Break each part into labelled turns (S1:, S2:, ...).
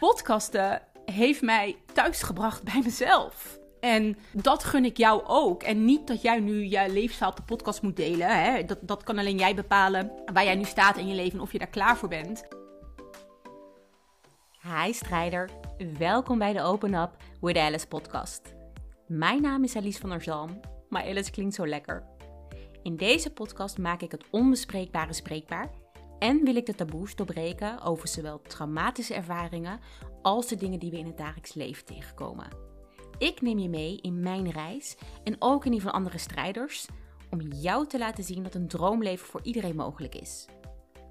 S1: Podcasten heeft mij thuisgebracht bij mezelf. En dat gun ik jou ook. En niet dat jij nu je levensverhaal op de podcast moet delen. Hè? Dat, dat kan alleen jij bepalen waar jij nu staat in je leven en of je daar klaar voor bent.
S2: Hi strijder, welkom bij de Open Up with Alice podcast. Mijn naam is Alice van der Zalm, maar Alice klinkt zo lekker. In deze podcast maak ik het onbespreekbare spreekbaar en wil ik de taboes doorbreken over zowel traumatische ervaringen als de dingen die we in het dagelijks leven tegenkomen. Ik neem je mee in mijn reis en ook in die van andere strijders om jou te laten zien dat een droomleven voor iedereen mogelijk is.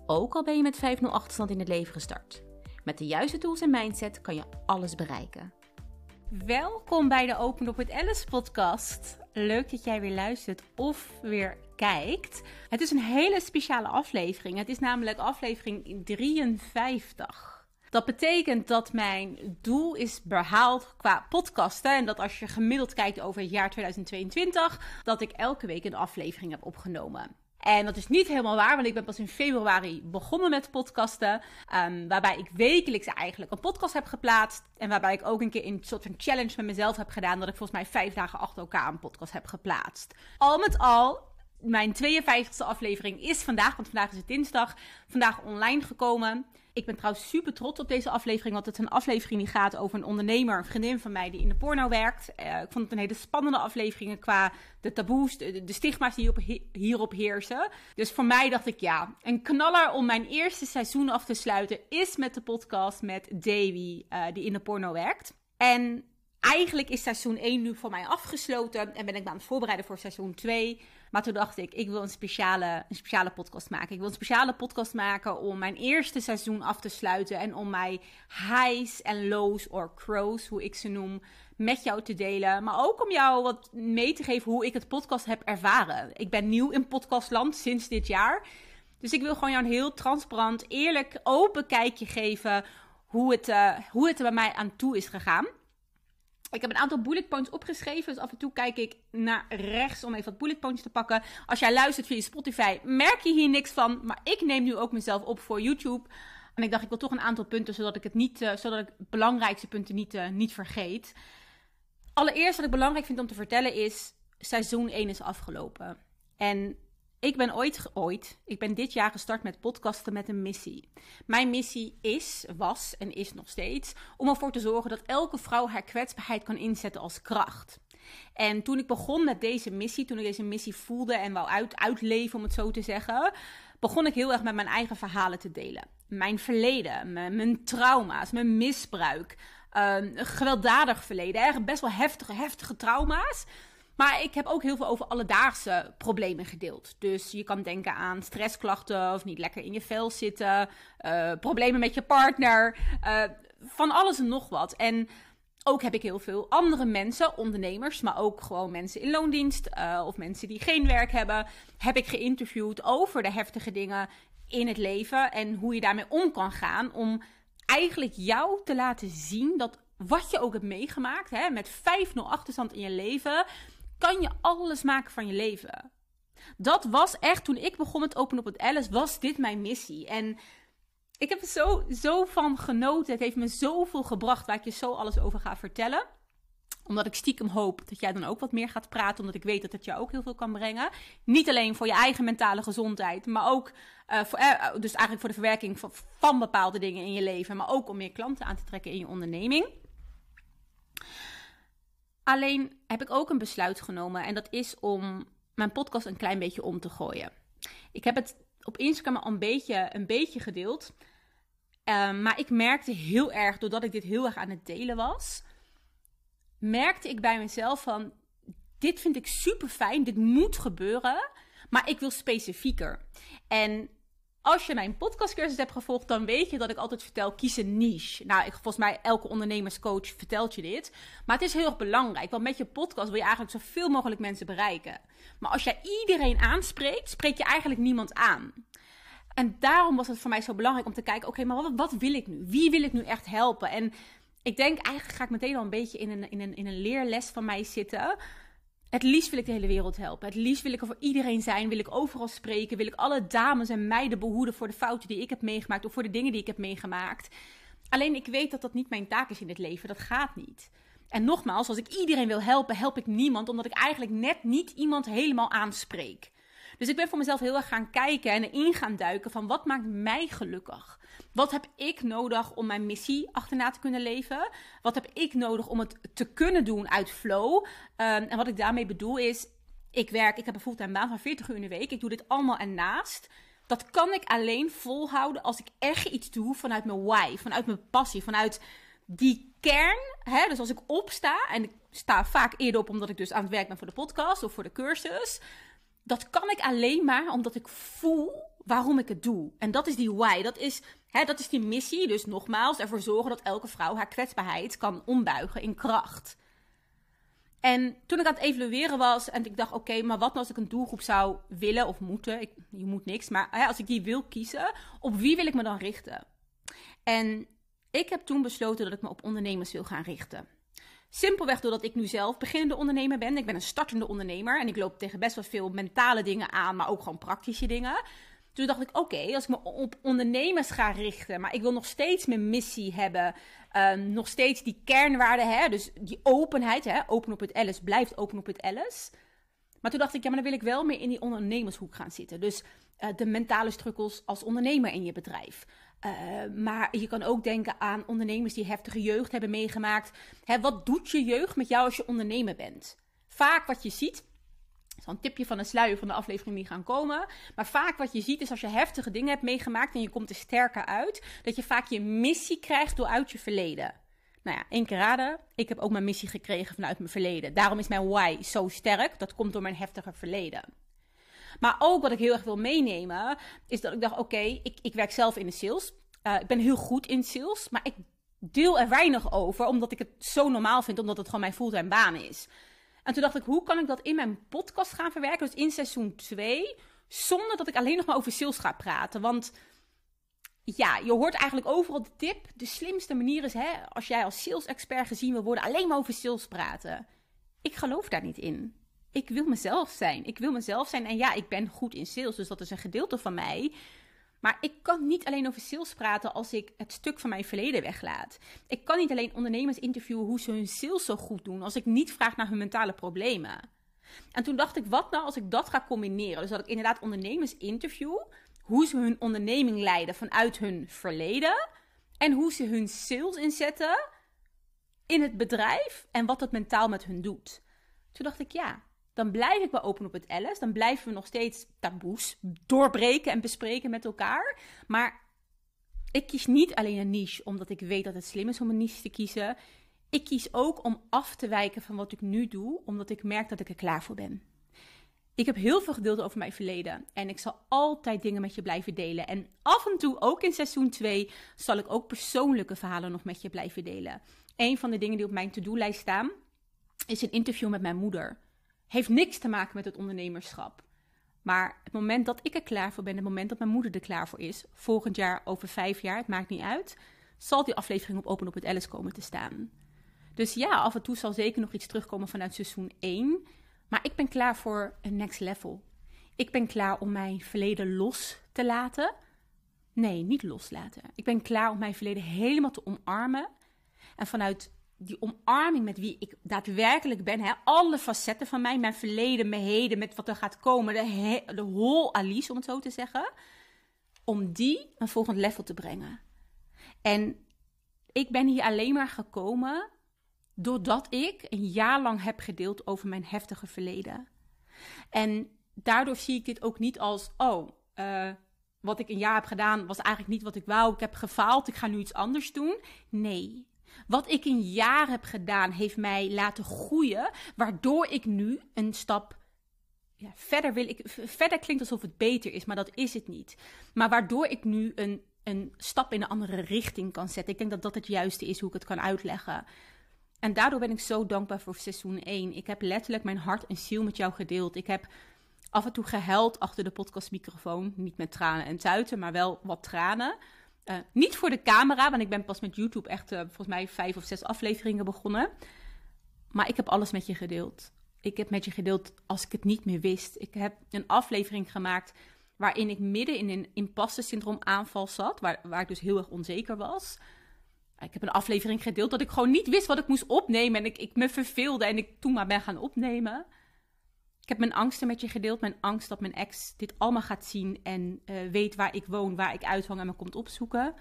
S2: Ook al ben je met 5-0 achterstand in het leven gestart. Met de juiste tools en mindset kan je alles bereiken.
S1: Welkom bij de Open Up with Alice podcast. Leuk dat jij weer luistert of weer kijkt. Het is een hele speciale aflevering. Het is namelijk aflevering 53. Dat betekent dat mijn doel is behaald qua podcasten. En dat als je gemiddeld kijkt over het jaar 2022, dat ik elke week een aflevering heb opgenomen. En dat is niet helemaal waar, want ik ben pas in februari begonnen met podcasten. Um, waarbij ik wekelijks eigenlijk een podcast heb geplaatst. En waarbij ik ook een keer een soort van challenge met mezelf heb gedaan. Dat ik volgens mij vijf dagen achter elkaar een podcast heb geplaatst. Al met al, mijn 52e aflevering is vandaag, want vandaag is het dinsdag, vandaag online gekomen. Ik ben trouwens super trots op deze aflevering, want het is een aflevering die gaat over een ondernemer, een vriendin van mij die in de porno werkt. Uh, ik vond het een hele spannende aflevering qua de taboes, de, stigma's die hierop, heersen. Dus voor mij dacht ik, ja, een knaller om mijn eerste seizoen af te sluiten is met de podcast met Davy, uh, die in de porno werkt. En eigenlijk is seizoen 1 nu voor mij afgesloten en ben ik aan het voorbereiden voor seizoen 2. Maar toen dacht ik, ik wil een speciale, een speciale podcast maken. Ik wil een speciale podcast maken om mijn eerste seizoen af te sluiten. En om mijn highs en lows, of crows, hoe ik ze noem, met jou te delen. Maar ook om jou wat mee te geven hoe ik het podcast heb ervaren. Ik ben nieuw in podcastland sinds dit jaar. Dus ik wil gewoon jou een heel transparant, eerlijk, open kijkje geven hoe het, uh, hoe het er bij mij aan toe is gegaan. Ik heb een aantal bullet points opgeschreven. Dus af en toe kijk ik naar rechts om even wat bullet points te pakken. Als jij luistert via Spotify, merk je hier niks van. Maar ik neem nu ook mezelf op voor YouTube. En ik dacht, ik wil toch een aantal punten, zodat ik het niet, uh, zodat ik belangrijkste punten niet, uh, niet vergeet. Allereerst wat ik belangrijk vind om te vertellen is, seizoen 1 is afgelopen. En ik ben ooit, ooit, ik ben dit jaar gestart met podcasten met een missie. Mijn missie is, was en is nog steeds om ervoor te zorgen dat elke vrouw haar kwetsbaarheid kan inzetten als kracht. En toen ik begon met deze missie, toen ik deze missie voelde en wou uit, uitleven, om het zo te zeggen, begon ik heel erg met mijn eigen verhalen te delen. Mijn verleden, mijn, trauma's, mijn misbruik, een gewelddadig verleden, erg best wel heftige, heftige trauma's. Maar ik heb ook heel veel over alledaagse problemen gedeeld. Dus je kan denken aan stressklachten of niet lekker in je vel zitten, uh, problemen met je partner, uh, van alles en nog wat. En ook heb ik heel veel andere mensen, ondernemers, maar ook gewoon mensen in loondienst uh, of mensen die geen werk hebben, heb ik geïnterviewd over de heftige dingen in het leven en hoe je daarmee om kan gaan om eigenlijk jou te laten zien dat wat je ook hebt meegemaakt, hè, met 5-0 achterstand in je leven, kan je alles maken van je leven. Dat was echt, toen ik begon met Open op het Alice, was dit mijn missie. En ik heb er zo, zo van genoten. Het heeft me zoveel gebracht waar ik je zo alles over ga vertellen omdat ik stiekem hoop dat jij dan ook wat meer gaat praten. Omdat ik weet dat het jou ook heel veel kan brengen. Niet alleen voor je eigen mentale gezondheid. Maar ook uh, voor, uh, dus eigenlijk voor de verwerking van bepaalde dingen in je leven. Maar ook om meer klanten aan te trekken in je onderneming. Alleen heb ik ook een besluit genomen en dat is om mijn podcast een klein beetje om te gooien. Ik heb het op Instagram al een beetje, een beetje gedeeld. Um, maar ik merkte heel erg, doordat ik dit heel erg aan het delen was, merkte ik bij mezelf van, dit vind ik super fijn, dit moet gebeuren, maar ik wil specifieker. En als je mijn podcastcursus hebt gevolgd, dan weet je dat ik altijd vertel: kies een niche. Nou, ik, volgens mij elke ondernemerscoach vertelt je dit. Maar het is heel erg belangrijk, want met je podcast wil je eigenlijk zoveel mogelijk mensen bereiken. Maar als jij iedereen aanspreekt, spreek je eigenlijk niemand aan. En daarom was het voor mij zo belangrijk om te kijken: oké, maar wat, wat, wil ik nu? Wie wil ik nu echt helpen? En ik denk eigenlijk ga ik meteen al een beetje in een, in een, in een leerles van mij zitten. Het liefst wil ik de hele wereld helpen. Het liefst wil ik er voor iedereen zijn. Wil ik overal spreken. Wil ik alle dames en meiden behoeden voor de fouten die ik heb meegemaakt. Of voor de dingen die ik heb meegemaakt. Alleen ik weet dat dat niet mijn taak is in het leven. Dat gaat niet. En nogmaals, als ik iedereen wil helpen, help ik niemand, omdat ik eigenlijk net niet iemand helemaal aanspreek. Dus ik ben voor mezelf heel erg gaan kijken en erin gaan duiken van wat maakt mij gelukkig? Wat heb ik nodig om mijn missie achterna te kunnen leven? Wat heb ik nodig om het te kunnen doen uit flow? Ehm, en wat ik daarmee bedoel is, ik werk, ik heb een fulltime baan van 40 uur in de week. Ik doe dit allemaal ernaast. Dat kan ik alleen volhouden als ik echt iets doe vanuit mijn why, vanuit mijn passie, vanuit die kern. Hè? Dus als ik opsta, en ik sta vaak eerder op omdat ik dus aan het werk ben voor de podcast of voor de cursus. Dat kan ik alleen maar omdat ik voel waarom ik het doe. En dat is die why. Dat is, hè, dat is die missie. Dus nogmaals, ervoor zorgen dat elke vrouw haar kwetsbaarheid kan ombuigen in kracht. En toen ik aan het evalueren was en ik dacht, oké, maar wat nou als ik een doelgroep zou willen of moeten? Je moet niks, maar hè, als ik die wil kiezen, op wie wil ik me dan richten? En ik heb toen besloten dat ik me op ondernemers wil gaan richten. Simpelweg doordat ik nu zelf beginnende ondernemer ben. Ik ben een startende ondernemer en ik loop tegen best wel veel mentale dingen aan, maar ook gewoon praktische dingen. Toen dacht ik, oké, als ik me op ondernemers ga richten, maar ik wil nog steeds mijn missie hebben, ehm, nog steeds die kernwaarden, hè, dus die openheid, hè, open op het Alice blijft open op het Alice. Maar toen dacht ik, ja, maar dan wil ik wel meer in die ondernemershoek gaan zitten. Dus uh, de mentale struggles als ondernemer in je bedrijf. Uh, maar je kan ook denken aan ondernemers die heftige jeugd hebben meegemaakt. Hè, wat doet je jeugd met jou als je ondernemer bent? Vaak wat je ziet, een tipje van een sluier van de aflevering die gaan komen. Maar vaak wat je ziet is als je heftige dingen hebt meegemaakt en je komt er sterker uit, dat je vaak je missie krijgt door uit je verleden. Nou ja, één keer raden. Ik heb ook mijn missie gekregen vanuit mijn verleden. Daarom is mijn why zo sterk. Dat komt door mijn heftige verleden. Maar ook wat ik heel erg wil meenemen, is dat ik dacht: oké, ik, ik werk zelf in de sales. Uh, ik ben heel goed in sales, maar ik deel er weinig over, omdat ik het zo normaal vind, omdat het gewoon mijn fulltime baan is. En toen dacht ik, hoe kan ik dat in mijn podcast gaan verwerken? Dus in seizoen 2, zonder dat ik alleen nog maar over sales ga praten. Want ja, je hoort eigenlijk overal de tip. De slimste manier is, hè, als jij als sales-expert gezien wil worden, alleen maar over sales praten. Ik geloof daar niet in. Ik wil mezelf zijn. Ik wil mezelf zijn. En ja, ik ben goed in sales, dus dat is een gedeelte van mij. Maar ik kan niet alleen over sales praten als ik het stuk van mijn verleden weglaat. Ik kan niet alleen ondernemers interviewen hoe ze hun sales zo goed doen als ik niet vraag naar hun mentale problemen. En toen dacht ik, wat nou als ik dat ga combineren? Dus dat ik inderdaad ondernemers interview, hoe ze hun onderneming leiden vanuit hun verleden en hoe ze hun sales inzetten in het bedrijf en wat dat mentaal met hun doet. Toen dacht ik, ja, dan blijf ik wel open op het Alice. Dan blijven we nog steeds taboes doorbreken en bespreken met elkaar. Maar ik kies niet alleen een niche omdat ik weet dat het slim is om een niche te kiezen. Ik kies ook om af te wijken van wat ik nu doe, omdat ik merk dat ik er klaar voor ben. Ik heb heel veel gedeeld over mijn verleden en ik zal altijd dingen met je blijven delen. En af en toe, ook in seizoen 2, zal ik ook persoonlijke verhalen nog met je blijven delen. Een van de dingen die op mijn to-do-lijst staan, is een interview met mijn moeder heeft niks te maken met het ondernemerschap. Maar het moment dat ik er klaar voor ben, het moment dat mijn moeder er klaar voor is, volgend jaar, over vijf jaar, het maakt niet uit, zal die aflevering op Open op het Alice komen te staan. Dus ja, af en toe zal zeker nog iets terugkomen vanuit seizoen 1. Maar ik ben klaar voor een next level. Ik ben klaar om mijn verleden los te laten. Nee, niet loslaten. Ik ben klaar om mijn verleden helemaal te omarmen. En vanuit die omarming met wie ik daadwerkelijk ben, hè, alle facetten van mij, mijn verleden, mijn heden, met wat er gaat komen, de, de whole Alice, om het zo te zeggen, om die een volgend level te brengen. En ik ben hier alleen maar gekomen doordat ik een jaar lang heb gedeeld over mijn heftige verleden. En daardoor zie ik dit ook niet als, oh, uh, wat ik een jaar heb gedaan was eigenlijk niet wat ik wou. Ik heb gefaald, ik ga nu iets anders doen. Nee, wat ik een jaar heb gedaan, heeft mij laten groeien, waardoor ik nu een stap ja, verder wil. Ik, verder klinkt alsof het beter is, maar dat is het niet. Maar waardoor ik nu een, een stap in een andere richting kan zetten. Ik denk dat dat het juiste is hoe ik het kan uitleggen. En daardoor ben ik zo dankbaar voor seizoen 1. Ik heb letterlijk mijn hart en ziel met jou gedeeld. Ik heb af en toe gehuild achter de podcastmicrofoon. Niet met tranen en tuiten, maar wel wat tranen. Uh, niet voor de camera, want ik ben pas met YouTube echt uh, volgens mij vijf of zes afleveringen begonnen. Maar ik heb alles met je gedeeld. Ik heb met je gedeeld als ik het niet meer wist. Ik heb een aflevering gemaakt waarin ik midden in een impasse syndroom aanval zat, waar, waar ik dus heel erg onzeker was. ik heb een aflevering gedeeld dat ik gewoon niet wist wat ik moest opnemen. En ik, ik me verveelde en ik toen maar ben gaan opnemen. Ik heb mijn angsten met je gedeeld. Mijn angst dat mijn ex dit allemaal gaat zien en uh, weet waar ik woon, waar ik uithang en me komt opzoeken.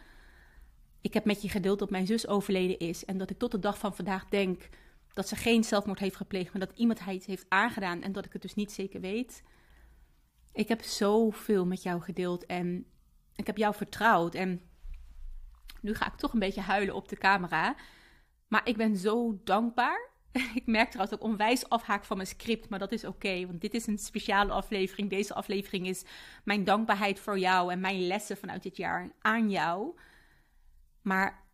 S1: Ik heb met je gedeeld dat mijn zus overleden is en dat ik tot de dag van vandaag denk dat ze geen zelfmoord heeft gepleegd, maar dat iemand het heeft aangedaan en dat ik het dus niet zeker weet. Ik heb zoveel met jou gedeeld en ik heb jou vertrouwd. En nu ga ik toch een beetje huilen op de camera. Maar ik ben zo dankbaar. Ik merk trouwens ik onwijs afhaak van mijn script, maar dat is oké, want dit is een speciale aflevering. Deze aflevering is mijn dankbaarheid voor jou en mijn lessen vanuit dit jaar aan jou. Maar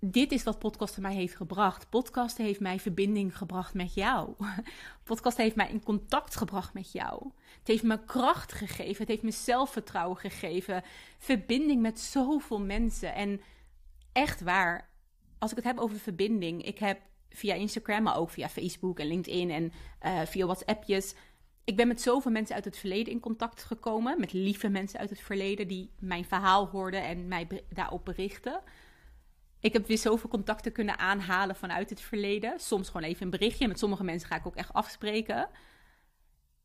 S1: dit is wat podcasten mij heeft gebracht. Podcasten heeft mij verbinding gebracht met jou. Podcasten heeft mij in contact gebracht met jou. Het heeft me kracht gegeven. Het heeft me zelfvertrouwen gegeven. Verbinding met zoveel mensen. En echt waar, als ik het heb over verbinding. Ik heb via Instagram, maar ook via Facebook en LinkedIn en uh, via WhatsAppjes. Ik ben met zoveel mensen uit het verleden in contact gekomen. Met lieve mensen uit het verleden die mijn verhaal hoorden en mij daarop berichten. Ik heb weer zoveel contacten kunnen aanhalen vanuit het verleden. Soms gewoon even een berichtje. Met sommige mensen ga ik ook echt afspreken.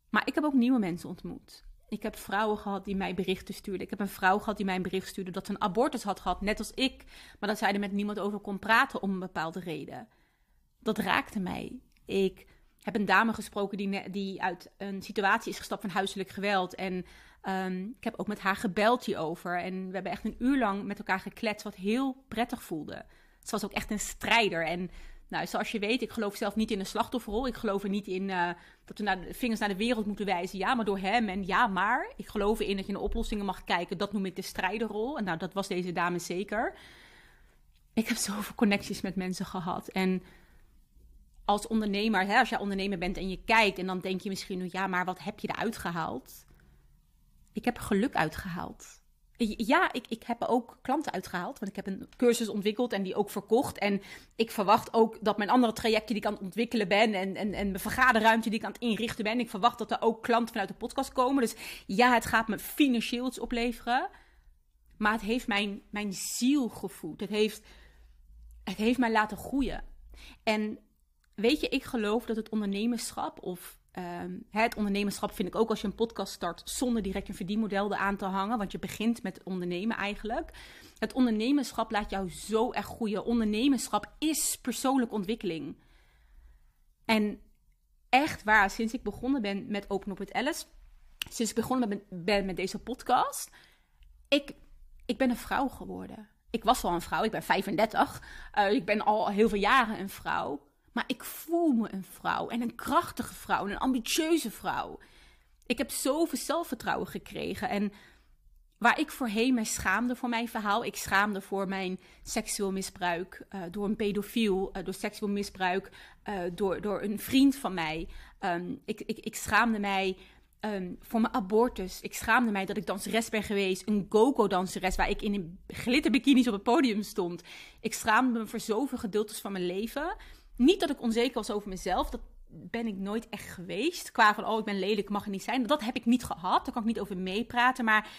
S1: Maar ik heb ook nieuwe mensen ontmoet. Ik heb vrouwen gehad die mij berichten stuurden. Ik heb een vrouw gehad die mij een bericht stuurde dat ze een abortus had gehad, net als ik. Maar dat zij er met niemand over kon praten om een bepaalde reden. Dat raakte mij. Ik heb een dame gesproken die, die uit een situatie is gestapt van huiselijk geweld. En um, ik heb ook met haar gebeld hierover. En we hebben echt een uur lang met elkaar gekletst, wat heel prettig voelde. Ze was ook echt een strijder. En nou, zoals je weet, ik geloof zelf niet in een slachtofferrol. Ik geloof er niet in uh, dat we naar de vingers naar de wereld moeten wijzen. Ja, maar door hem. En ja, maar. Ik geloof erin dat je naar oplossingen mag kijken. Dat noem ik de strijderrol. En nou, dat was deze dame zeker. Ik heb zoveel connecties met mensen gehad. En als ondernemer, hè, als jij ondernemer bent en je kijkt... en dan denk je misschien, ja, maar wat heb je eruit gehaald? Ik heb geluk uitgehaald. Ja, ik, ik heb ook klanten uitgehaald. Want ik heb een cursus ontwikkeld en die ook verkocht. En ik verwacht ook dat mijn andere trajecten die ik aan het ontwikkelen ben. En, en, en mijn vergaderruimte die ik aan het inrichten ben. Ik verwacht dat er ook klanten vanuit de podcast komen. Dus ja, het gaat me financieel iets opleveren. Maar het heeft mijn, mijn ziel gevoed. Het heeft, het heeft mij laten groeien. En weet je, ik geloof dat het ondernemerschap of Um, het ondernemerschap vind ik ook als je een podcast start zonder direct een verdienmodel eraan te hangen. Want je begint met ondernemen eigenlijk. Het ondernemerschap laat jou zo erg groeien. Ondernemerschap is persoonlijke ontwikkeling. En echt waar, sinds ik begonnen ben met Open Up with Alice, sinds ik begonnen ben met deze podcast, ik, ik ben een vrouw geworden. Ik was al een vrouw, ik ben 35. Uh, eh, ik ben al heel veel jaren een vrouw. Maar ik voel me een vrouw en een krachtige vrouw en een ambitieuze vrouw. Ik heb zoveel zelfvertrouwen gekregen. En waar ik voorheen mij schaamde voor mijn verhaal. Ik schaamde voor mijn seksueel misbruik uh, door een pedofiel, uh, door seksueel misbruik uh, door, door een vriend van mij. Um, ik, ik, ik schaamde mij um, voor mijn abortus. Ik schaamde mij dat ik danseres ben geweest. Een go-go-danseres waar ik in een glitterbikinis op het podium stond. Ik schaamde me voor zoveel gedeeltes van mijn leven. Niet dat ik onzeker was over mezelf. Dat ben ik nooit echt geweest. Qua van, oh, ik ben lelijk, mag er niet zijn. Dat heb ik niet gehad. Daar kan ik niet over meepraten. Maar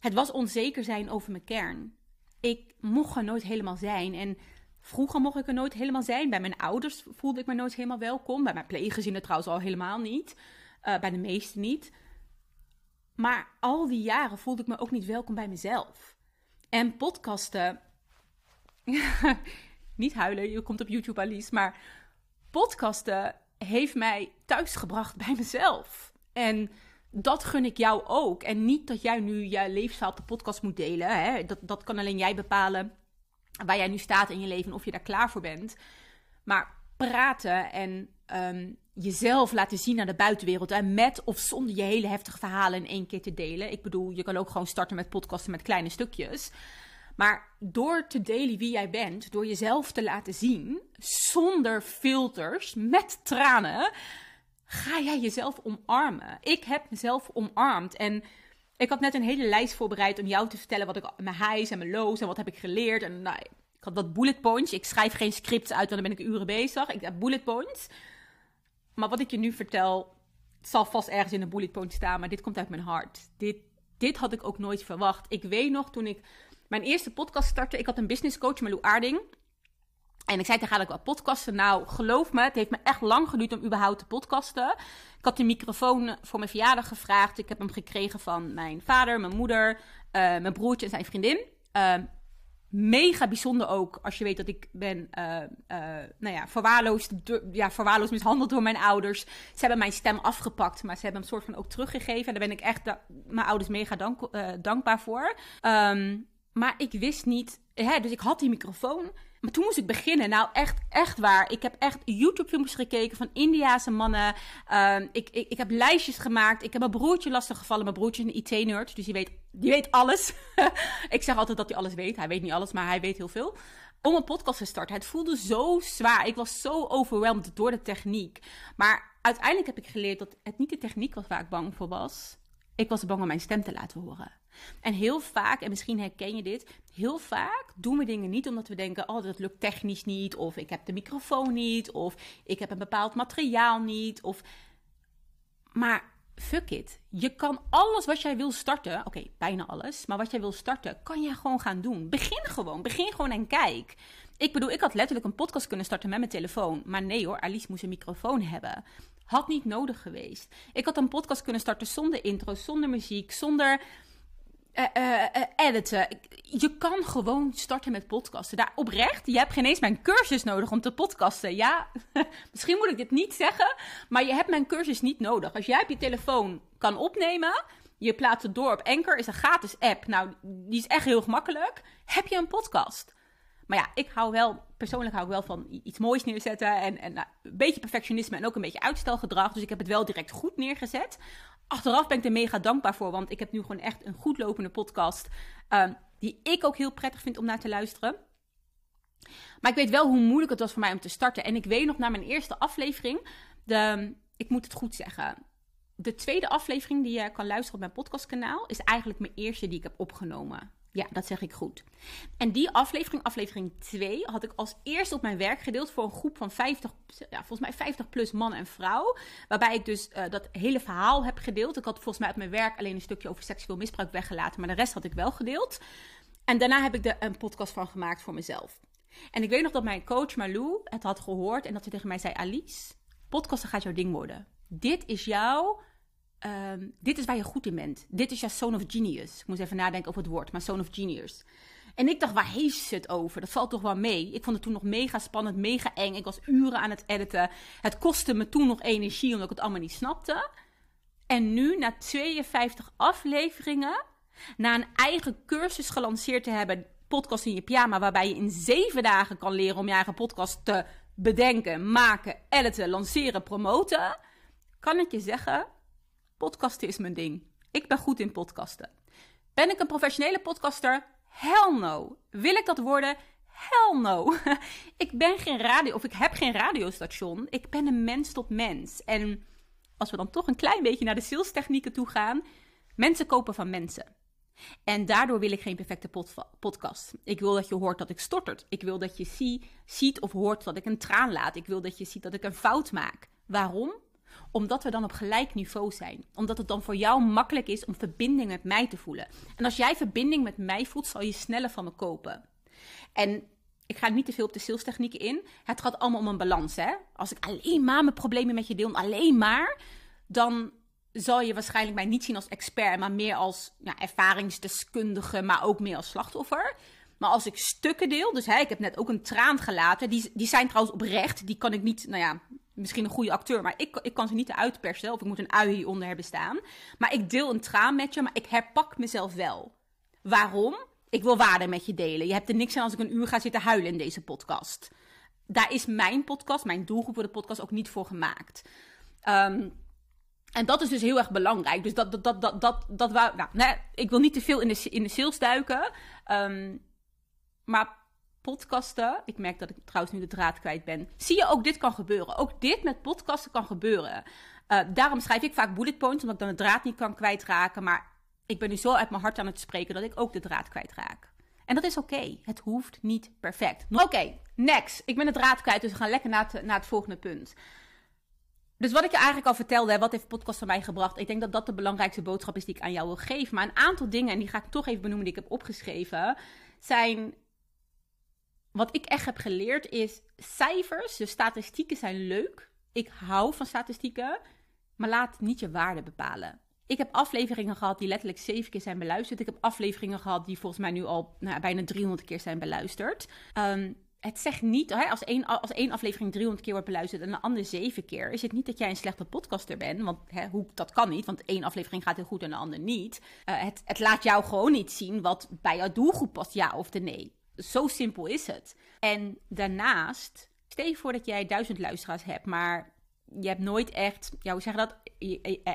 S1: het was onzeker zijn over mijn kern. Ik mocht er nooit helemaal zijn. En vroeger mocht ik er nooit helemaal zijn. Bij mijn ouders voelde ik me nooit helemaal welkom. Bij mijn pleeggezinnen trouwens al helemaal niet. Uh, bij de meesten niet. Maar al die jaren voelde ik me ook niet welkom bij mezelf. En podcasten. niet huilen, je komt op YouTube Alice, maar podcasten heeft mij thuisgebracht bij mezelf. En dat gun ik jou ook. En niet dat jij nu je levensverhaal op de podcast moet delen. Hè? Dat, dat kan alleen jij bepalen waar jij nu staat in je leven of je daar klaar voor bent. Maar praten en um, jezelf laten zien naar de buitenwereld. En met of zonder je hele heftige verhalen in één keer te delen. Ik bedoel, je kan ook gewoon starten met podcasten met kleine stukjes. Maar door te delen wie jij bent, door jezelf te laten zien, zonder filters, met tranen, ga jij jezelf omarmen. Ik heb mezelf omarmd en ik had net een hele lijst voorbereid om jou te vertellen wat ik mijn highs en mijn lows en wat heb ik geleerd. En nou, ik had wat bullet points. Ik schrijf geen scripts uit, want dan ben ik uren bezig. Ik heb bullet points. Maar wat ik je nu vertel, het zal vast ergens in een bullet point staan, maar dit komt uit mijn hart. Dit, dit had ik ook nooit verwacht. Ik weet nog toen ik mijn eerste podcast startte. Ik had een business coach, Malou Aarding. En ik zei tegen haar ik wel podcasten. Nou, geloof me, het heeft me echt lang geduurd om überhaupt te podcasten. Ik had de microfoon voor mijn verjaardag gevraagd. Ik heb hem gekregen van mijn vader, mijn moeder, uh, mijn broertje en zijn vriendin. Uh, mega bijzonder ook als je weet dat ik ben uh, nou ja, verwaarloosd, ja, verwaarloosd mishandeld door mijn ouders. Ze hebben mijn stem afgepakt, maar ze hebben hem soort van ook teruggegeven. En daar ben ik echt mijn ouders mega dank, dankbaar voor. Um, maar ik wist niet, hè, dus ik had die microfoon. Maar toen moest ik beginnen. Nou, echt, echt waar. Ik heb echt YouTube-filmpjes gekeken van Indiaanse mannen. Uh, ik, ik, ik heb lijstjes gemaakt. Ik heb mijn broertje lastig gevallen. Mijn broertje is een IT-nerd, dus die weet, die weet alles. ik zeg altijd dat hij alles weet. Hij weet niet alles, maar hij weet heel veel. Om een podcast te starten. Het voelde zo zwaar. Ik was zo overweldigd door de techniek. Maar uiteindelijk heb ik geleerd dat het niet de techniek was waar ik bang voor was. Ik was bang om mijn stem te laten horen. En heel vaak, en misschien herken je dit, heel vaak doen we dingen niet omdat we denken: oh, dat lukt technisch niet, of ik heb de microfoon niet, of ik heb een bepaald materiaal niet, of. Maar fuck it. Je kan alles wat jij wil starten, oké, bijna alles, maar wat jij wil starten, kan je gewoon gaan doen. Begin gewoon, begin gewoon en kijk. Ik bedoel, ik had letterlijk een podcast kunnen starten met mijn telefoon, maar nee hoor, Alice moest een microfoon hebben. Had niet nodig geweest. Ik had een podcast kunnen starten zonder intro, zonder muziek, zonder uh, editen. Je kan gewoon starten met podcasten. Daar oprecht, je hebt geen eens mijn cursus nodig om te podcasten. Ja, misschien moet ik dit niet zeggen, maar je hebt mijn cursus niet nodig. Als jij op je telefoon kan opnemen, je plaatst het door op Anchor, is een gratis app. Nou, die is echt heel gemakkelijk. Heb je een podcast? Maar ja, ik hou wel, persoonlijk hou ik wel van iets moois neerzetten. En, en nou, een beetje perfectionisme en ook een beetje uitstelgedrag. Dus ik heb het wel direct goed neergezet. Achteraf ben ik er mega dankbaar voor, want ik heb nu gewoon echt een goed lopende podcast. Uh, die ik ook heel prettig vind om naar te luisteren. Maar ik weet wel hoe moeilijk het was voor mij om te starten. En ik weet nog na mijn eerste aflevering, de, ik moet het goed zeggen. De tweede aflevering die je kan luisteren op mijn podcastkanaal is eigenlijk mijn eerste die ik heb opgenomen. Ja, dat zeg ik goed. En die aflevering, aflevering 2, had ik als eerste op mijn werk gedeeld voor een groep van 50, ja, volgens mij 50 plus man en vrouw. Waarbij ik dus uh, dat hele verhaal heb gedeeld. Ik had volgens mij op mijn werk alleen een stukje over seksueel misbruik weggelaten, maar de rest had ik wel gedeeld. En daarna heb ik er een podcast van gemaakt voor mezelf. En ik weet nog dat mijn coach Malou het had gehoord en dat ze tegen mij zei: Alice, podcasten gaat jouw ding worden. Dit is jouw um, dit is waar je goed in bent. Dit is jouw zone of genius. Ik moest even nadenken over het woord, maar zone of genius. En ik dacht, waar heeft ze het over? Dat valt toch wel mee. Ik vond het toen nog mega spannend, mega eng. Ik was uren aan het editen. Het kostte me toen nog energie, omdat ik het allemaal niet snapte. En nu, na 52 afleveringen, na een eigen cursus gelanceerd te hebben, podcast in je pyjama, waarbij je in zeven dagen kan leren om je eigen podcast te bedenken, maken, editen, lanceren, promoten, kan ik je zeggen, Podcasten is mijn ding. Ik ben goed in podcasten. Ben ik een professionele podcaster? Hell no. Wil ik dat worden? Hell no. ik ben geen radio, of ik heb geen radiostation. Ik ben een mens tot mens. En als we dan toch een klein beetje naar de salestechnieken toe gaan, mensen kopen van mensen. En daardoor wil ik geen perfecte podcast. Ik wil dat je hoort dat ik stottert. Ik wil dat je zie, ziet of hoort dat ik een traan laat. Ik wil dat je ziet dat ik een fout maak. Waarom? Omdat we dan op gelijk niveau zijn. Omdat het dan voor jou makkelijk is om verbinding met mij te voelen. En als jij verbinding met mij voelt, zal je sneller van me kopen. En ik ga niet te veel op de salestechnieken in. Het gaat allemaal om een balans. Hè? Als ik alleen maar mijn problemen met je deel, alleen maar, dan zal je waarschijnlijk mij niet zien als expert, maar meer als ja, ervaringsdeskundige, maar ook meer als slachtoffer. Maar als ik stukken deel, dus hè, ik heb net ook een traan gelaten, die, die zijn trouwens oprecht, die kan ik niet, nou ja, misschien een goede acteur, maar ik, ik kan ze niet uitpersen of ik moet een ui hieronder hebben staan. Maar ik deel een traan met je, maar ik herpak mezelf wel. Waarom? Ik wil waarde met je delen. Je hebt er niks aan als ik een uur ga zitten huilen in deze podcast. Daar is mijn podcast, mijn doelgroep voor de podcast ook niet voor gemaakt. Um, en dat is dus heel erg belangrijk. Dus dat, dat, dat, dat, dat, dat nou, nee, ik wil niet te veel in de, in de sales duiken. Um, maar podcasten. Ik merk dat ik trouwens nu de draad kwijt ben. Zie je ook dit kan gebeuren. Ook dit met podcasten kan gebeuren. Uh, daarom schrijf ik vaak bullet points, omdat ik dan de draad niet kan kwijtraken. Maar ik ben nu zo uit mijn hart aan het spreken dat ik ook de draad kwijtraak. En dat is oké. Het hoeft niet perfect. Oké, next. Ik ben de draad kwijt, dus we gaan lekker naar het, naar het volgende punt. Dus wat ik je eigenlijk al vertelde, wat heeft podcast van mij gebracht? Ik denk dat dat de belangrijkste boodschap is die ik aan jou wil geven. Maar een aantal dingen, en die ga ik toch even benoemen die ik heb opgeschreven, zijn wat ik echt heb geleerd is cijfers, dus statistieken zijn leuk. Ik hou van statistieken, maar laat niet je waarde bepalen. Ik heb afleveringen gehad die letterlijk zeven keer zijn beluisterd. Ik heb afleveringen gehad die volgens mij nu al nou, bijna 300 keer zijn beluisterd. Ehm, het zegt niet, hè, als, één, als één aflevering 300 keer wordt beluisterd en de andere zeven keer, is het niet dat jij een slechte podcaster bent. Want hè, hoe, dat kan niet, want één aflevering gaat heel goed en de andere niet. Uh, het, het laat jou gewoon niet zien wat bij jouw doelgroep past, ja of de nee. Zo simpel is het. En daarnaast, stel je voor dat jij duizend luisteraars hebt, maar je hebt nooit echt, ja, hoe zeg je dat?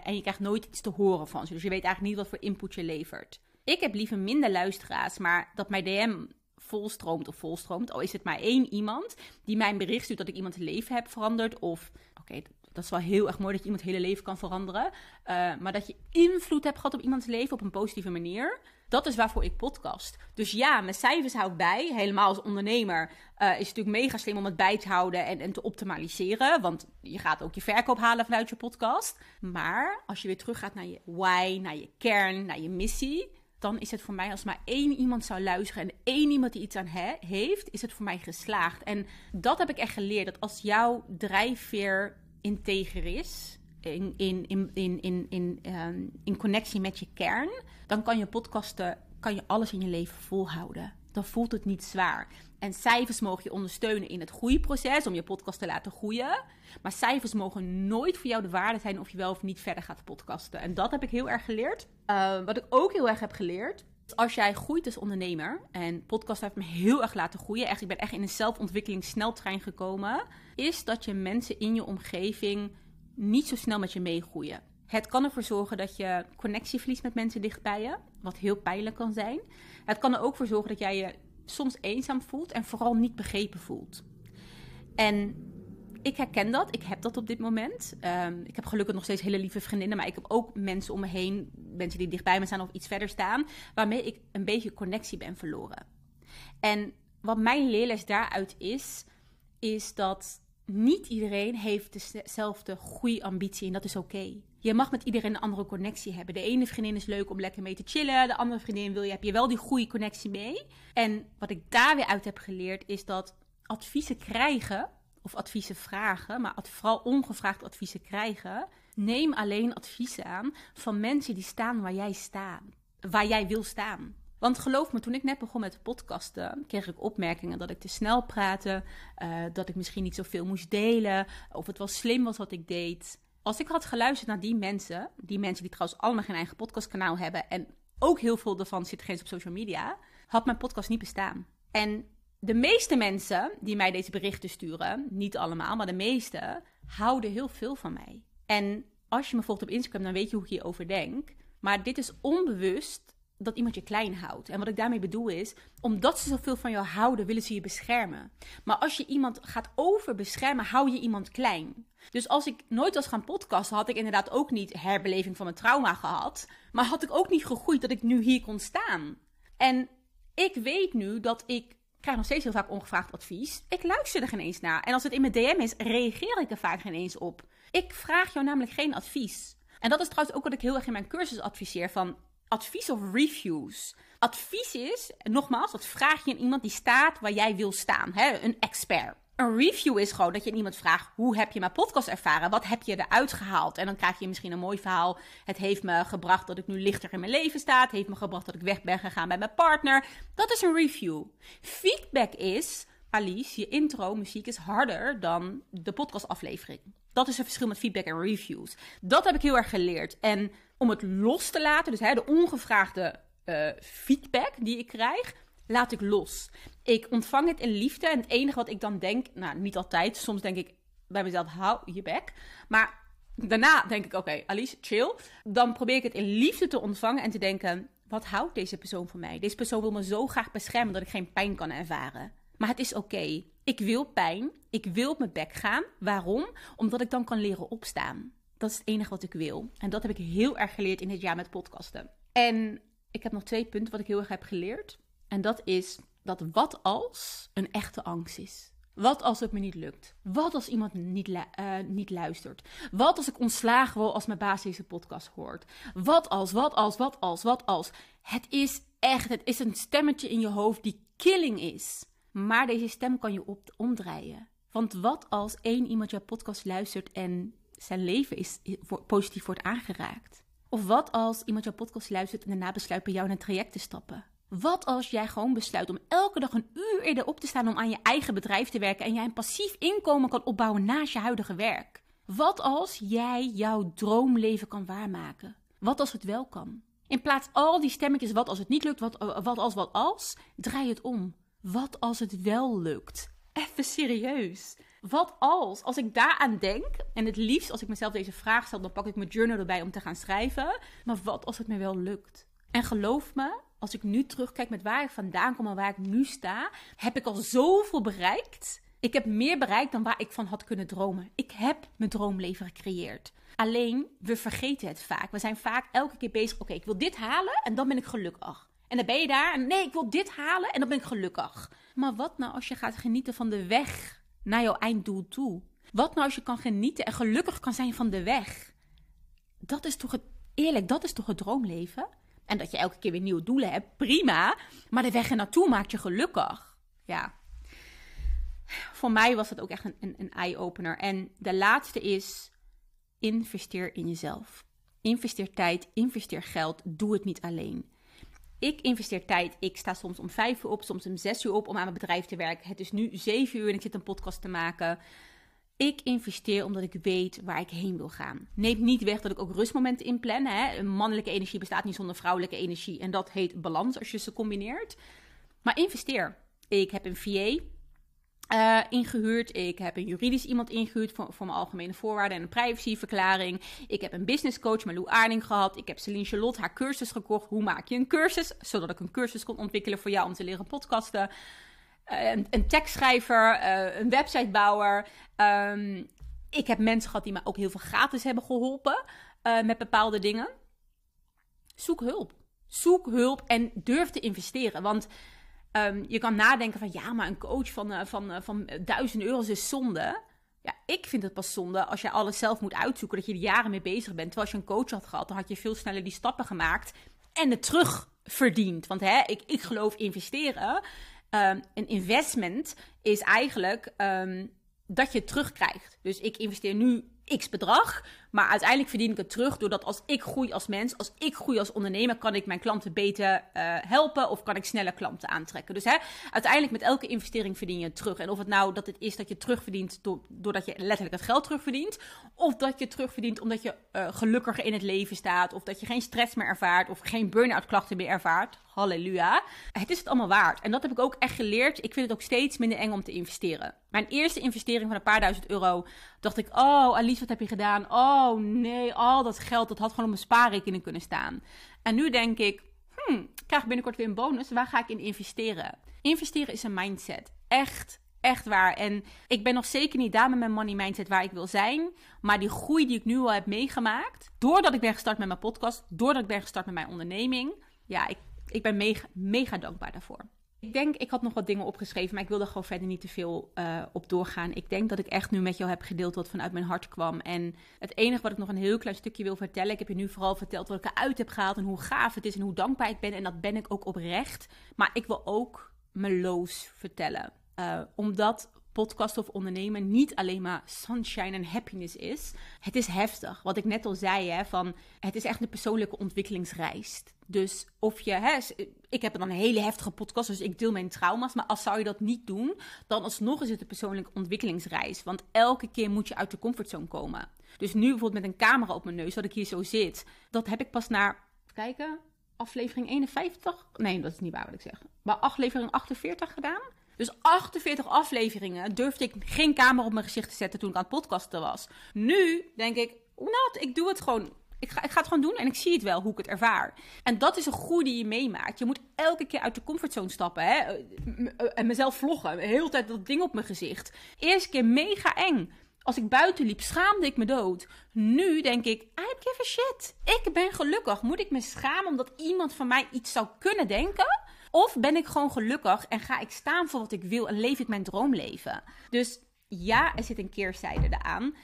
S1: en je krijgt nooit iets te horen van ze. Dus je weet eigenlijk niet wat voor input je levert. Ik heb liever minder luisteraars, maar dat mijn DM volstroomt of volstroomt. Al is het maar één iemand die mij een bericht stuurt dat ik iemands leven heb veranderd. Of, oké, dat is wel heel erg mooi dat je iemand hele leven kan veranderen. Uh, maar dat je invloed hebt gehad op iemands leven op een positieve manier. Dat is waarvoor ik podcast. Dus ja, mijn cijfers hou ik bij. Helemaal als ondernemer uh, is het natuurlijk mega slim om het bij te houden en, en te optimaliseren. Want je gaat ook je verkoop halen vanuit je podcast. Maar als je weer teruggaat naar je why, naar je kern, naar je missie dan is het voor mij als maar één iemand zou luisteren en één iemand die iets aan heeft, is het voor mij geslaagd. En dat heb ik echt geleerd. Dat als jouw drijfveer integer is, in, in, in, in, in, in, um, in connectie met je kern, dan kan je podcasten, kan je alles in je leven volhouden. Dan voelt het niet zwaar. En cijfers mogen je ondersteunen in het groeiproces om je podcast te laten groeien. Maar cijfers mogen nooit voor jou de waarde zijn of je wel of niet verder gaat podcasten. En dat heb ik heel erg geleerd. Uh, wat ik ook heel erg heb geleerd. Als jij groeit als ondernemer, en podcast heeft me heel erg laten groeien, echt, ik ben echt in een zelfontwikkeling sneltrein gekomen, is dat je mensen in je omgeving niet zo snel met je meegroeien. Het kan ervoor zorgen dat je connectie verliest met mensen dichtbij je, wat heel pijnlijk kan zijn. Het kan er ook voor zorgen dat jij je soms eenzaam voelt en vooral niet begrepen voelt. En ik herken dat. Ik heb dat op dit moment. Um, ik heb gelukkig nog steeds hele lieve vriendinnen, maar ik heb ook mensen om me heen, mensen die dichtbij me staan of iets verder staan, waarmee ik een beetje connectie ben verloren. En wat mijn leerles daaruit is, is dat niet iedereen heeft dezelfde goede ambitie en dat is oké. Je mag met iedereen een andere connectie hebben. De ene vriendin is leuk om lekker mee te chillen. De andere vriendin wil je, heb je wel die goede connectie mee. En wat ik daar weer uit heb geleerd is dat adviezen krijgen, of adviezen vragen, maar vooral ongevraagd adviezen krijgen. Neem alleen adviezen aan van mensen die staan waar jij staat. Waar jij wil staan. Want geloof me, toen ik net begon met podcasten, kreeg ik opmerkingen dat ik te snel praatte, uh, dat ik misschien niet zoveel moest delen, of het wel slim was wat ik deed. Als ik had geluisterd naar die mensen, die mensen die trouwens allemaal geen eigen podcastkanaal hebben en ook heel veel daarvan zitten geen op social media, had mijn podcast niet bestaan. En de meeste mensen die mij deze berichten sturen, niet allemaal, maar de meeste, houden heel veel van mij. En als je me volgt op Instagram, dan weet je hoe ik hierover denk. Maar dit is onbewust dat iemand je klein houdt. En wat ik daarmee bedoel is, omdat ze zoveel van jou houden, willen ze je beschermen. Maar als je iemand gaat overbeschermen, hou je iemand klein. Dus als ik nooit was gaan podcasten, had ik inderdaad ook niet herbeleving van mijn trauma gehad. Maar had ik ook niet gegroeid dat ik nu hier kon staan. En ik weet nu dat ik krijg nog steeds heel vaak ongevraagd advies. Ik luister er geen eens naar. En als het in mijn DM is, reageer ik er vaak geen eens op. Ik vraag jou namelijk geen advies. En dat is trouwens ook wat ik heel erg in mijn cursus adviseer van advies of reviews. Advies is, nogmaals, dat vraag je aan iemand die staat waar jij wil staan. Hè? Een expert. Een review is gewoon dat je iemand vraagt: hoe heb je mijn podcast ervaren? Wat heb je eruit gehaald? En dan krijg je misschien een mooi verhaal. Het heeft me gebracht dat ik nu lichter in mijn leven sta. Het heeft me gebracht dat ik weg ben gegaan bij mijn partner. Dat is een review. Feedback is: Alice, je intro muziek is harder dan de podcastaflevering. Dat is het verschil met feedback en reviews. Dat heb ik heel erg geleerd. En om het los te laten, dus hè, de ongevraagde uh, feedback die ik krijg, laat ik los. Ik ontvang het in liefde. En het enige wat ik dan denk, nou niet altijd, soms denk ik bij mezelf, hou je bek. Maar daarna denk ik, oké, Alice, chill. Dan probeer ik het in liefde te ontvangen en te denken, wat houdt deze persoon van mij? Deze persoon wil me zo graag beschermen dat ik geen pijn kan ervaren. Maar het is oké. Ik wil pijn. Ik wil op mijn bek gaan. Waarom? Omdat ik dan kan leren opstaan. Dat is het enige wat ik wil. En dat heb ik heel erg geleerd in dit jaar met podcasten. En ik heb nog twee punten wat ik heel erg heb geleerd. En dat is dat wat als een echte angst is. Wat als het me niet lukt? Wat als iemand niet, uh, niet luistert? Wat als ik ontslagen word als mijn baas deze podcast hoort? Wat als, wat als, wat als, wat als? Het is echt, het is een stemmetje in je hoofd die killing is. Maar deze stem kan je op omdraaien. Want wat als één iemand jouw podcast luistert en zijn leven is, positief wordt aangeraakt? Of wat als iemand jouw podcast luistert en daarna besluit bij jou in een traject te stappen? Wat als jij gewoon besluit om elke dag een uur eerder op te staan om aan je eigen bedrijf te werken en jij een passief inkomen kan opbouwen naast je huidige werk? Wat als jij jouw droomleven kan waarmaken? Wat als het wel kan? In plaats al die stemmetjes, wat als het niet lukt, wat, wat als, wat als, draai het om. Wat als het wel lukt? Even serieus. Wat als, als ik daaraan denk, en het liefst als ik mezelf deze vraag stel, dan pak ik mijn journal erbij om te gaan schrijven. Maar wat als het me wel lukt? En geloof me, als ik nu terugkijk met waar ik vandaan kom en waar ik nu sta, heb ik al zoveel bereikt. Ik heb meer bereikt dan waar ik van had kunnen dromen. Ik heb mijn droomleven gecreëerd. Alleen, we vergeten het vaak. We zijn vaak elke keer bezig. Oké, ik wil dit halen en dan ben ik gelukkig. En dan ben je daar en nee, ik wil dit halen en dan ben ik gelukkig. Maar wat nou als je gaat genieten van de weg naar jouw einddoel toe? Wat nou als je kan genieten en gelukkig kan zijn van de weg? Dat is toch het, eerlijk, dat is toch het droomleven? En dat je elke keer weer nieuwe doelen hebt, prima. Maar de weg er naartoe maakt je gelukkig. Ja. Voor mij was dat ook echt een, een, een eye-opener. En de laatste is: investeer in jezelf. Investeer tijd, investeer geld. Doe het niet alleen. Ik investeer tijd. Ik sta soms om vijf uur op, soms om zes uur op om aan mijn bedrijf te werken. Het is nu zeven uur en ik zit een podcast te maken. Ik investeer omdat ik weet waar ik heen wil gaan. Neemt niet weg dat ik ook rustmomenten inplan. Hè. Mannelijke energie bestaat niet zonder vrouwelijke energie. En dat heet balans als je ze combineert. Maar investeer. Ik heb een VA uh, ingehuurd. Ik heb een juridisch iemand ingehuurd voor, voor mijn algemene voorwaarden en een privacyverklaring. Ik heb een business coach, Lou Aarding, gehad. Ik heb Celine Charlotte haar cursus gekocht. Hoe maak je een cursus? Zodat ik een cursus kon ontwikkelen voor jou om te leren podcasten. Uh, een, tekstschrijver, uh, een websitebouwer. Um, ik heb mensen gehad die me ook heel veel gratis hebben geholpen met bepaalde dingen. Zoek hulp. Zoek hulp en durf te investeren. Want Um, je kan nadenken van ja, maar een coach van, uh, van, uh, van duizend euro's is zonde. Ja, ik vind het pas zonde als je alles zelf moet uitzoeken, dat je er jaren mee bezig bent. Terwijl als je een coach had gehad, dan had je veel sneller die stappen gemaakt en het terug verdiend. Want hè, ik, ik geloof investeren. Um, een investment is eigenlijk um, dat je het terugkrijgt. Dus ik investeer nu x bedrag. Maar uiteindelijk verdien ik het terug doordat als ik groei als mens, als ik groei als ondernemer, kan ik mijn klanten beter uh, helpen of kan ik sneller klanten aantrekken. Dus hè, uiteindelijk met elke investering verdien je het terug. En of het nou dat het is dat je terugverdient doordat je letterlijk het geld terugverdient, of dat je terugverdient omdat je uh, gelukkiger in het leven staat, of dat je geen stress meer ervaart, of geen burn-out klachten meer ervaart. Halleluja. Het is het allemaal waard. En dat heb ik ook echt geleerd. Ik vind het ook steeds minder eng om te investeren. Mijn eerste investering van een paar duizend euro, dacht ik, oh Alice, wat heb je gedaan? Oh nee, al dat geld, dat had gewoon op mijn spaarrekening kunnen staan. En nu denk ik, hmm, ik krijg binnenkort weer een bonus. Waar ga ik in investeren? Investeren is een mindset. Echt, echt waar. En ik ben nog zeker niet daar met mijn money mindset waar ik wil zijn. Maar die groei die ik nu al heb meegemaakt, doordat ik ben gestart met mijn podcast, doordat ik ben gestart met mijn onderneming. Ja, ik, ik ben mega, mega dankbaar daarvoor. Ik denk, ik had nog wat dingen opgeschreven, maar ik wilde gewoon verder niet te veel uh, op doorgaan. Ik denk dat ik echt nu met jou heb gedeeld wat vanuit mijn hart kwam. En het enige wat ik nog een heel klein stukje wil vertellen, ik heb je nu vooral verteld wat ik eruit heb gehaald en hoe gaaf het is en hoe dankbaar ik ben. En dat ben ik ook oprecht. Maar ik wil ook mijn loos vertellen. Uh, omdat podcast of ondernemen niet alleen maar sunshine en happiness is. Het is heftig. Wat ik net al zei, hè, van het is echt een persoonlijke ontwikkelingsreis. Dus of je, hè, ik heb dan een hele heftige podcast, dus ik deel mijn trauma's. Maar als zou je dat niet doen, dan alsnog is het een persoonlijke ontwikkelingsreis. Want elke keer moet je uit de comfortzone komen. Dus nu bijvoorbeeld met een camera op mijn neus, dat ik hier zo zit, dat heb ik pas naar, kijken, aflevering 51. Nee, dat is niet waar wat ik zeg. Maar aflevering 48 gedaan. Dus 48 afleveringen durfde ik geen camera op mijn gezicht te zetten toen ik aan het podcasten was. Nu denk ik, not, ik doe het gewoon. Ik ga, ik ga het gewoon doen en ik zie het wel hoe ik het ervaar. En dat is een groei die je meemaakt. Je moet elke keer uit de comfortzone stappen. Hè? En mezelf vloggen. De hele tijd dat ding op mijn gezicht. Eerste keer mega eng. Als ik buiten liep, schaamde ik me dood. Nu denk ik, I don't give a shit. Ik ben gelukkig. Moet ik me schamen omdat iemand van mij iets zou kunnen denken? Of ben ik gewoon gelukkig en ga ik staan voor wat ik wil en leef ik mijn droomleven? Dus ja, er zit een keerzijde eraan.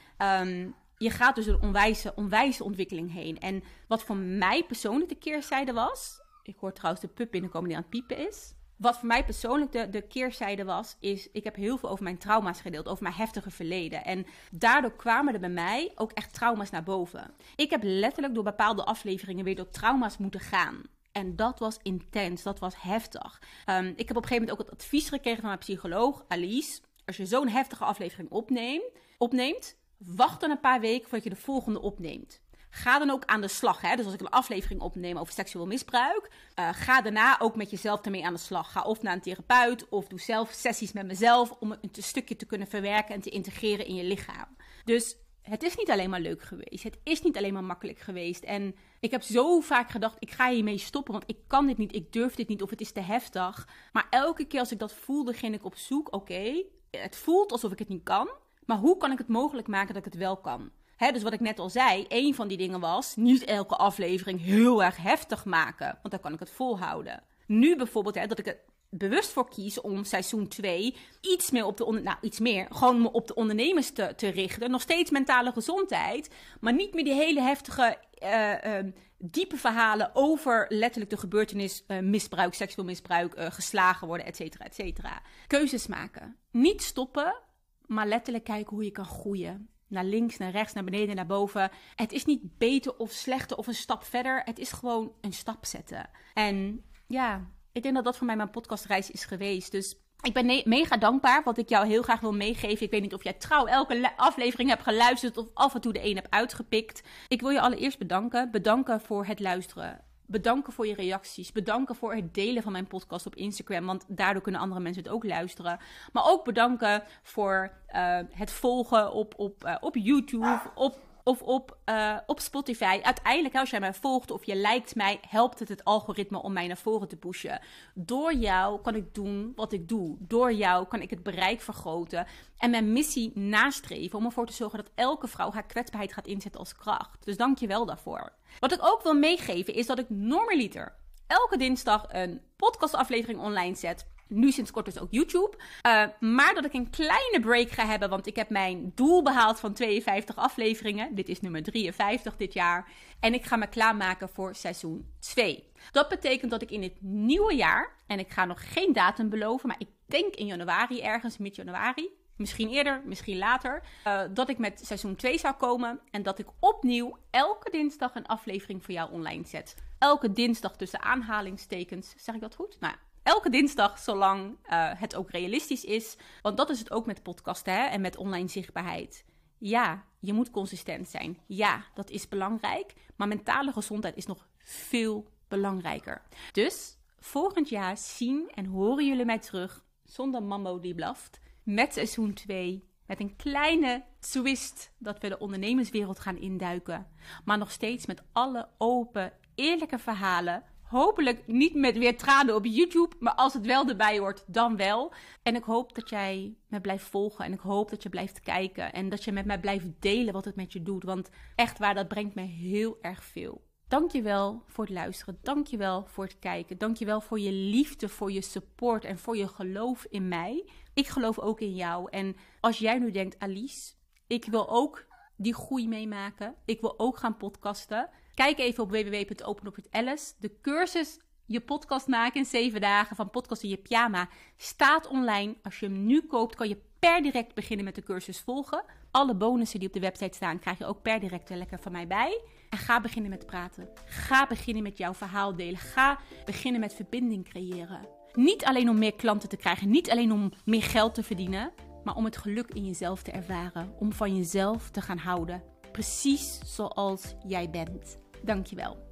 S1: Um, je gaat dus een onwijze, onwijze ontwikkeling heen. En wat voor mij persoonlijk de keerzijde was. Ik hoor trouwens de pup binnenkomen die aan het piepen is. Wat voor mij persoonlijk de, de keerzijde was, is ik heb heel veel over mijn trauma's gedeeld, over mijn heftige verleden. En daardoor kwamen er bij mij ook echt trauma's naar boven. Ik heb letterlijk door bepaalde afleveringen weer door trauma's moeten gaan. En dat was intens, dat was heftig. Ehm, ik heb op een gegeven moment ook het advies gekregen van mijn psycholoog, Alice. Als je zo'n heftige aflevering opneemt, opneemt, wacht dan een paar weken voordat je de volgende opneemt. Ga dan ook aan de slag. Hè? Dus als ik een aflevering opneem over seksueel misbruik, uh, ga daarna ook met jezelf ermee aan de slag. Ga of naar een therapeut of doe zelf sessies met mezelf om een stukje te kunnen verwerken en te integreren in je lichaam. Dus het is niet alleen maar leuk geweest. Het is niet alleen maar makkelijk geweest. En ik heb zo vaak gedacht, ik ga hiermee stoppen, want ik kan dit niet, ik durf dit niet of het is te heftig. Maar elke keer als ik dat voelde, ging ik op zoek, oké, het voelt alsof ik het niet kan, maar hoe kan ik het mogelijk maken dat ik het wel kan? dus wat ik net al zei, een van die dingen was niet elke aflevering heel erg heftig maken, want dan kan ik het volhouden. Nu bijvoorbeeld, dat ik het bewust voor kies om seizoen 2 iets meer op de nou iets meer, gewoon me op de ondernemers te, te richten. Nog steeds mentale gezondheid, maar niet meer die hele heftige, uh, uh, diepe verhalen over letterlijk de gebeurtenis uh, misbruik, seksueel misbruik, geslagen worden, et cetera, et cetera. Keuzes maken. Niet stoppen, maar letterlijk kijken hoe je kan groeien. Naar links, naar rechts, naar beneden, naar boven. Het is niet beter of slechter of een stap verder. Het is gewoon een stap zetten. En ja, ik denk dat dat voor mij mijn podcastreis is geweest. Dus ik ben mega dankbaar wat ik jou heel graag wil meegeven. Ik weet niet of jij trouw elke aflevering hebt geluisterd of af en toe de een hebt uitgepikt. Ik wil je allereerst bedanken. Bedanken voor het luisteren. Bedanken voor je reacties. Bedanken voor het delen van mijn podcast op Instagram. Want daardoor kunnen andere mensen het ook luisteren. Maar ook bedanken voor uh, het volgen op, op, uh, op YouTube, op of op, uh, op Spotify. Uiteindelijk, als jij mij volgt of je liked mij, helpt het het algoritme om mij naar voren te pushen. Door jou kan ik doen wat ik doe. Door jou kan ik het bereik vergroten en mijn missie nastreven om ervoor te zorgen dat elke vrouw haar kwetsbaarheid gaat inzetten als kracht. Dus dank je wel daarvoor. Wat ik ook wil meegeven is dat ik normaliter elke dinsdag een podcastaflevering online zet nu sinds kort dus ook YouTube. Uh, maar dat ik een kleine break ga hebben, want ik heb mijn doel behaald van 52 afleveringen. Dit is nummer 53 dit jaar. En ik ga me klaarmaken voor seizoen 2. Dat betekent dat ik in het nieuwe jaar, en ik ga nog geen datum beloven, maar ik denk in januari ergens, mid januari, misschien eerder, misschien later, uh, dat ik met seizoen 2 zou komen en dat ik opnieuw elke dinsdag een aflevering voor jou online zet. Elke dinsdag tussen aanhalingstekens. Zeg ik dat goed? Nou, elke dinsdag, zolang uh, het ook realistisch is. Want dat is het ook met podcasten hè, en met online zichtbaarheid. Ja, je moet consistent zijn. Ja, dat is belangrijk. Maar mentale gezondheid is nog veel belangrijker. Dus volgend jaar zien en horen jullie mij terug zonder mammo die blaft. Met seizoen 2. Met een kleine twist dat we de ondernemerswereld gaan induiken. Maar nog steeds met alle open, eerlijke verhalen Hopelijk niet met weer tranen op YouTube, maar als het wel erbij hoort, dan wel. En ik hoop dat jij me blijft volgen en ik hoop dat je blijft kijken en dat je met mij blijft delen wat het met je doet. Want echt waar, dat brengt me heel erg veel. Dankjewel voor het luisteren. Dankjewel voor het kijken. Dankjewel voor je liefde, voor je support en voor je geloof in mij. Ik geloof ook in jou. En als jij nu denkt, Alice, ik wil ook die groei meemaken. Ik wil ook gaan podcasten. Kijk even op www.openopitalice. De cursus je podcast maken in 7 dagen van podcast in je pyjama staat online. Als je hem nu koopt, kan je per direct beginnen met de cursus volgen. Alle bonussen die op de website staan, krijg je ook per direct lekker van mij bij. En ga beginnen met praten. Ga beginnen met jouw verhaal delen. Ga beginnen met verbinding creëren. Niet alleen om meer klanten te krijgen, niet alleen om meer geld te verdienen, maar om het geluk in jezelf te ervaren. Om van jezelf te gaan houden. Precies zoals jij bent. Dankjewel.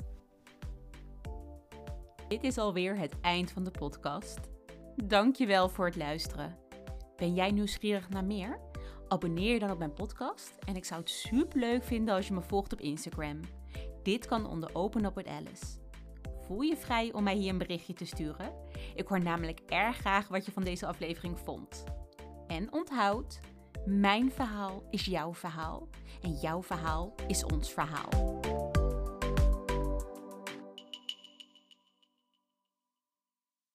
S2: Dit is alweer het eind van de podcast. Dankjewel voor het luisteren. Ben jij nieuwsgierig naar meer? Abonneer je dan op mijn podcast en ik zou het super leuk vinden als je me volgt op Instagram. Dit kan onder Open Up with Alice. Voel je vrij om mij hier een berichtje te sturen? Ik hoor namelijk erg graag wat je van deze aflevering vond. En onthoud, mijn verhaal is jouw verhaal en jouw verhaal is ons verhaal.